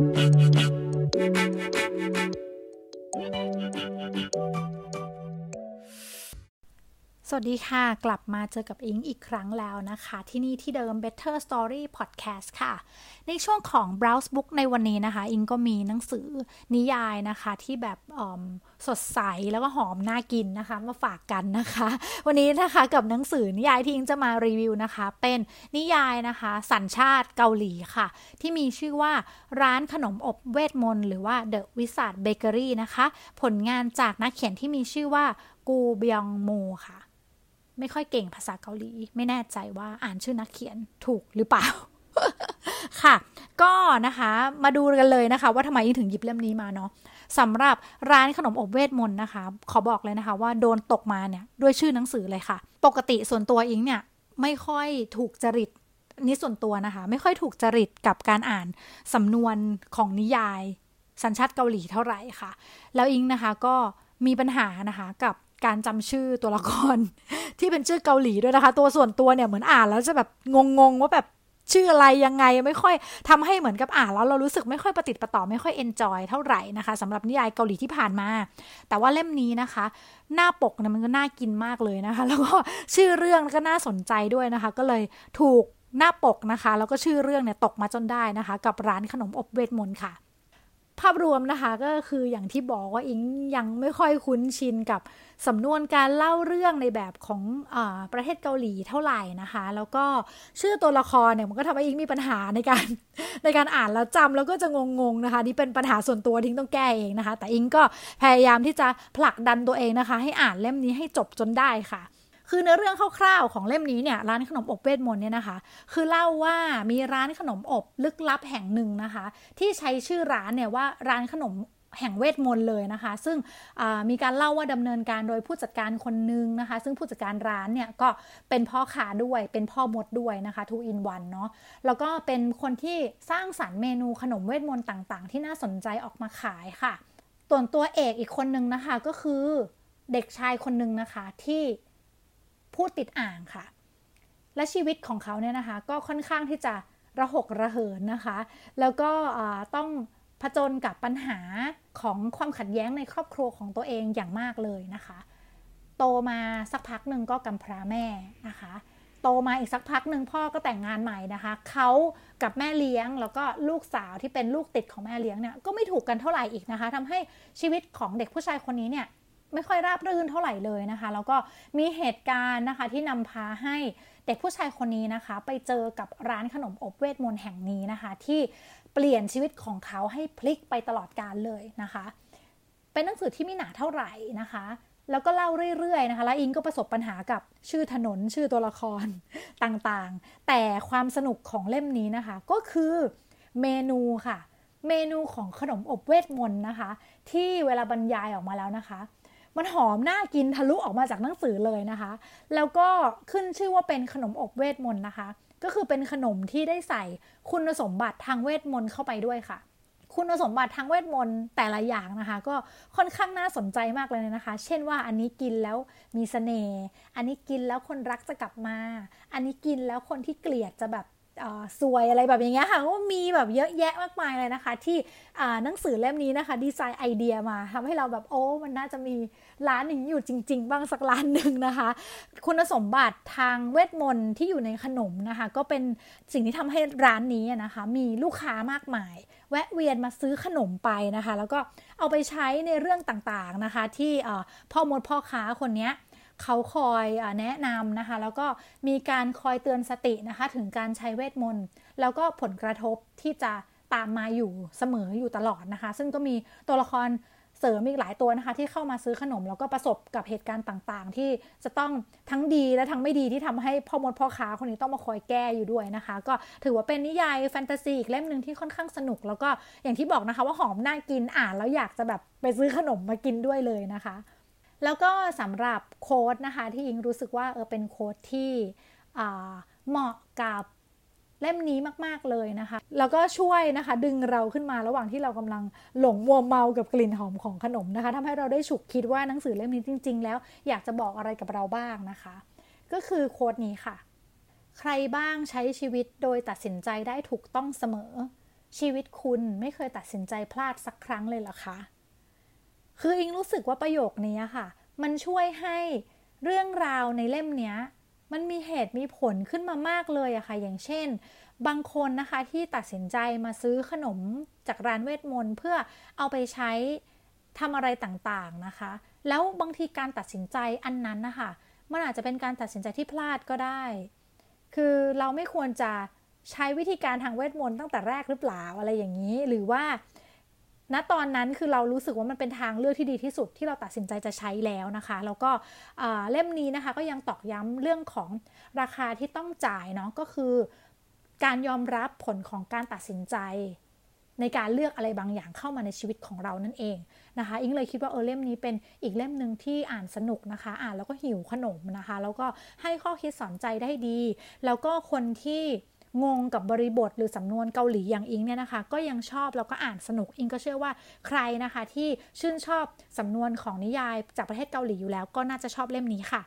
Thank you. สวัสดีค่ะ กลับมาเจอกับอิงอีกครั้งแล้วนะคะ ที่นี่ที่เดิม Better Story Podcast ค่ะ ในช่วงของ Browse Book ในวันนี้นะคะ อิงก็มีหนังสือนิยายนะคะที่แบบสดใสแล้วก็หอมน่ากินนะคะ มาฝากกันนะคะ วันนี้นะคะกับหนังสือนิยายที่อิงจะมารีวิวนะคะ เป็นนิยายนะคะ สัญชาติเกาหลีค่ะ ที่มีชื่อว่าร้านขนมอบเวทมนต์หรือว่า The Wizard Bakery นะคะ ผลงานจากนักเขียนที่มีชื่อว่ากูเบียงโมค่ะ ไม่ค่อยเก่งภาษาเกาหลี ไม่แน่ใจว่าอ่านชื่อนักเขียนถูกหรือเปล่า ค่ะ ก็นะคะมาดูกันเลยนะคะ ว่าทำไมถึงหยิบเล่มนี้มาเนาะสำหรับร้านขนมอบเวทมนต์นะคะ ขอบอกเลยนะคะว่าโดนตกมาเนี่ยด้วยชื่อหนังสือเลยค่ะ ปกติส่วนตัวอิงเนี่ยไม่ค่อยถูกจริตนี่ส่วนตัวนะคะ ไม่ค่อยถูกจริตกับการอ่านสำนวนของนิยาย สัญชาติเกาหลีเท่าไหร่ค่ะ แล้วอิงนะคะก็มีปัญหานะคะกับการจำชื่อตัวละคร ที่เป็นชื่อเกาหลีด้วยนะคะ ตัวส่วนตัวเนี่ยเหมือนอ่านแล้วจะแบบงงๆว่าแบบชื่ออะไรยังไงไม่ค่อยทำให้เหมือนกับอ่านแล้วเรารู้สึกไม่ค่อยประติดประต่อไม่ค่อยเอนจอยเท่าไหร่นะคะสำหรับนิยายเกาหลีที่ผ่านมา แต่ว่าเล่มนี้นะคะ หน้าปกเนี่ยมันก็น่ากินมากเลยนะคะ แล้วก็ชื่อเรื่องก็น่าสนใจด้วยนะคะ ก็เลยถูกหน้าปกนะคะ แล้วก็ชื่อเรื่องเนี่ยตกมาจนได้นะคะ กับร้านขนมอบเวทมนต์ค่ะ ภาพรวมนะคะก็คืออย่างที่บอกว่าอิงยังไม่ค่อยคุ้นชินกับสำนวนการเล่าเรื่องในแบบของอประเทศเกาหลีเท่าไหร่นะคะ แล้วก็ชื่อตัวละครเนี่ยมันก็ทำให้อิงมีปัญหาในการในการอ่านแล้วจำแล้วก็จะงงๆนะคะนี่เป็นปัญหาส่วนตัวทิ้งต้องแก้เองนะคะ แต่อิงก็พยายามที่จะผลักดันตัวเองนะคะ ให้อ่านเล่มนี้ให้จบจนได้ค่ะ คือเนื้อเรื่องคร่าวๆของเล่มนี้เนี่ยร้านขนมอบเวทมนต์เนี่ยนะคะ คือเล่าว่ามีร้านขนมอบลึกลับแห่งหนึ่งนะคะ ที่ใช้ชื่อร้านเนี่ยว่าร้านขนมแห่งเวทมนต์เลยนะคะ ซึ่งมีการเล่าว่าดำเนินการโดยผู้จัดการคนหนึ่งนะคะ ซึ่งผู้จัดการร้านเนี่ยก็เป็นพ่อค้าด้วยเป็นพ่อมดด้วยนะคะทูอินวันเนาะแล้วก็เป็นคนที่สร้างสรรค์เมนูขนมเวทมนต์ต่างๆ ที่น่าสนใจออกมาขายค่ะส่วนตัวเอกอีกคนนึงนะคะก็คือเด็กชายคนหนึ่งนะคะที่ พูดติดอ่างค่ะ และชีวิตของเขาเนี่ยนะคะ ก็ค่อนข้างที่จะระหกระเหินนะคะ แล้วก็ต้องผจญกับปัญหาของความขัดแย้งในครอบครัวของตัวเองอย่างมากเลยนะคะ โตมาสักพักหนึ่งก็กำพร้าแม่นะคะ โตมาอีกสักพักหนึ่งพ่อก็แต่งงานใหม่นะคะเขากับแม่เลี้ยงแล้วก็ลูกสาวที่เป็นลูกติดของแม่เลี้ยงเนี่ยก็ไม่ถูกกันเท่าไหร่อีกนะคะทำให้ชีวิตของเด็กผู้ชายคนนี้เนี่ย ไม่ค่อยราบรื่นเท่าไหร่เลยนะคะ แล้วก็มีเหตุการณ์นะคะที่นำพาให้เด็กผู้ชายคนนี้นะคะ ไปเจอกับร้านขนมอบเวทมนต์แห่งนี้นะคะ ที่เปลี่ยนชีวิตของเขาให้พลิกไปตลอดกาลเลยนะคะ เป็นหนังสือที่ไม่หนาเท่าไหร่นะคะ แล้วก็เล่าเรื่อยๆนะคะ แล้วอิงก็ประสบปัญหากับชื่อถนนชื่อตัวละครต่างๆ แต่ความสนุกของเล่มนี้นะคะ ก็คือเมนูค่ะ เมนูของขนมอบเวทมนต์นะคะ ที่เวลาบรรยายออกมาแล้วนะคะ มันหอมน่ากินทะลุออกมาจากหนังสือเลยนะคะ แล้วก็ขึ้นชื่อว่าเป็นขนมอบเวทมนต์นะคะ ก็คือเป็นขนมที่ได้ใส่คุณสมบัติทางเวทมนต์เข้าไปด้วยค่ะ คุณสมบัติทางเวทมนต์แต่ละอย่างนะคะ ก็ค่อนข้างน่าสนใจมากเลยนะคะ เช่นว่าอันนี้กินแล้วมีสเสน่ห์ อันนี้กินแล้วคนรักจะกลับมา อันนี้กินแล้วคนที่เกลียดจะแบบ สวยอะไรแบบอย่างเงี้ยค่ะก็มีแบบเยอะแยะมากมายเลยนะคะ ที่หนังสือเล่มนี้นะคะดีไซน์ไอเดียมาทำให้เราแบบโอ้มันน่าจะมีร้านอย่างนี้อยู่จริง ๆ บ้างสักร้านหนึ่งนะคะ คุณสมบัติทางเวทมนต์ที่อยู่ในขนมนะคะ ก็เป็นสิ่งที่ทำให้ร้านนี้นะคะ มีลูกค้ามากมาย แวะเวียนมาซื้อขนมไปนะคะ แล้วก็เอาไปใช้ในเรื่องต่างๆนะคะ ที่พ่อมดพ่อค้าคนนี้ เขาคอยแนะนำนะคะ แล้วก็มีการคอยเตือนสตินะคะ ถึงการใช้เวทมนต์ แล้วก็ผลกระทบที่จะตามมาอยู่เสมออยู่ตลอดนะคะ ซึ่งก็มีตัวละครเสริมอีกหลายตัวนะคะ ที่เข้ามาซื้อขนม แล้วก็ประสบกับเหตุการณ์ต่างๆ ที่จะต้องทั้งดีและทั้งไม่ดีที่ทำให้พ่อมดพ่อค้าคนนี้ต้องมาคอยแก้อยู่ด้วยนะคะ ก็ถือว่าเป็นนิยายแฟนตาซีอีกเล่มหนึ่งที่ค่อนข้างสนุก แล้วก็อย่างที่บอกนะคะว่าหอมน่ากินอ่านแล้วอยากจะแบบไปซื้อขนมมากินด้วยเลยนะคะ แล้วก็สำหรับโค้ดนะคะที่อิงรู้สึกว่าเออเป็นโค้ดที่เหมาะกับเล่มนี้มาก ๆ เลยนะคะ แล้วก็ช่วยนะคะ ดึงเราขึ้นมาระหว่างที่เรากำลังหลงมัวเมากับกลิ่นหอมของขนมนะคะทำให้เราได้ฉุกคิดว่าหนังสือเล่มนี้จริง ๆ แล้วอยากจะบอกอะไรกับเราบ้างนะคะ ก็คือโค้ดนี้ค่ะ ใครบ้างใช้ชีวิตโดยตัดสินใจได้ถูกต้องเสมอ ชีวิตคุณไม่เคยตัดสินใจพลาดสักครั้งเลยเหรอคะ คืออิงรู้สึกว่าประโยคนี้ค่ะ มันช่วยให้เรื่องราวในเล่มนี้มันมีเหตุมีผลขึ้นมามากเลยอะค่ะ อย่างเช่น บางคนนะคะที่ตัดสินใจมาซื้อขนมจากร้านเวทมนต์เพื่อเอาไปใช้ทำอะไรต่างๆนะคะ แล้วบางทีการตัดสินใจอันนั้นนะคะมันอาจจะเป็นการตัดสินใจที่พลาดก็ได้ คือเราไม่ควรจะใช้วิธีการทางเวทมนต์ตั้งแต่แรกหรือเปล่าอะไรอย่างนี้ หรือว่า ณตอนนั้นคือเรารู้สึกว่ามันเป็นทางเลือกที่ดีที่สุดที่เราตัดสินใจจะใช้แล้วนะคะ แล้วก็เล่มนี้นะคะก็ยังตอกย้ำเรื่องของราคาที่ต้องจ่ายเนาะก็คือ การยอมรับผลของการตัดสินใจ ในการเลือกอะไรบางอย่างเข้ามาในชีวิตของเรานั่นเองนะคะ อิงเลยคิดว่าเออเล่มนี้เป็นอีกเล่มหนึ่งที่อ่านสนุกนะคะ อ่านแล้วก็หิวขนมนะคะ แล้วก็ให้ข้อคิดสอนใจได้ดี แล้วก็คนที่ งงกับบริบทหรือสำนวนเกาหลีอย่างอิงเนี่ยนะคะ ก็ยังชอบแล้วก็อ่านสนุกอิงก็เชื่อว่าใครนะคะที่ชื่นชอบสำนวนของนิยายจากประเทศเกาหลีอยู่แล้ว ก็น่าจะชอบเล่มนี้ค่ะ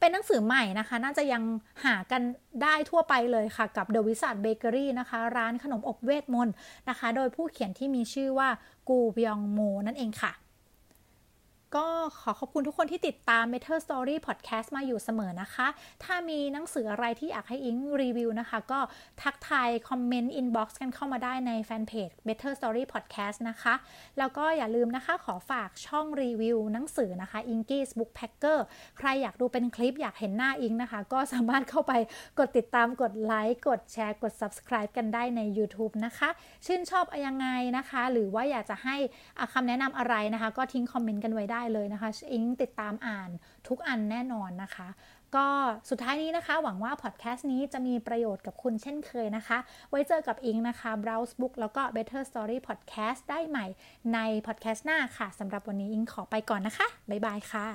เป็นหนังสือใหม่นะคะ น่าจะยังหากันได้ทั่วไปเลยค่ะ กับ The Wizard Bakery นะคะ ร้านขนมอบเวทมนต์นะคะ โดยผู้เขียนที่มีชื่อว่ากูบยองโมนั่นเองค่ะ ก็ขอขอบคุณทุกคนที่ติดตาม Better Story Podcast มาอยู่เสมอนะคะ ถ้ามีหนังสืออะไรที่อยากให้อิงรีวิวนะคะ ก็ทักทายคอมเมนต์ inbox กันเข้ามาได้ในแฟนเพจ Better Story Podcast นะคะ แล้วก็อย่าลืมนะคะขอฝากช่องรีวิวหนังสือนะคะ Inky's Book Packer ใครอยากดูเป็นคลิปอยากเห็นหน้าอิงนะคะ ก็สามารถเข้าไปกดติดตามกดไลค์กดแชร์กด subscribe กันได้ใน YouTube นะคะ ชื่นชอบยังไงนะคะ หรือว่าอยากจะให้คำแนะนำอะไรนะคะ ก็ทิ้งคอมเมนต์กันไว้ได้ได้เลยนะคะอิงติดตามอ่านทุกอันแน่นอนนะคะ ก็สุดท้ายนี้นะคะ หวังว่าพอดแคสต์นี้จะมีประโยชน์กับคุณเช่นเคยนะคะ ไว้เจอกับอิงนะคะ Browse Book แล้วก็ Better Story Podcast ได้ใหม่ในพอดแคสต์หน้าค่ะสำหรับวันนี้อิงขอไปก่อนนะคะ บ๊ายบายค่ะ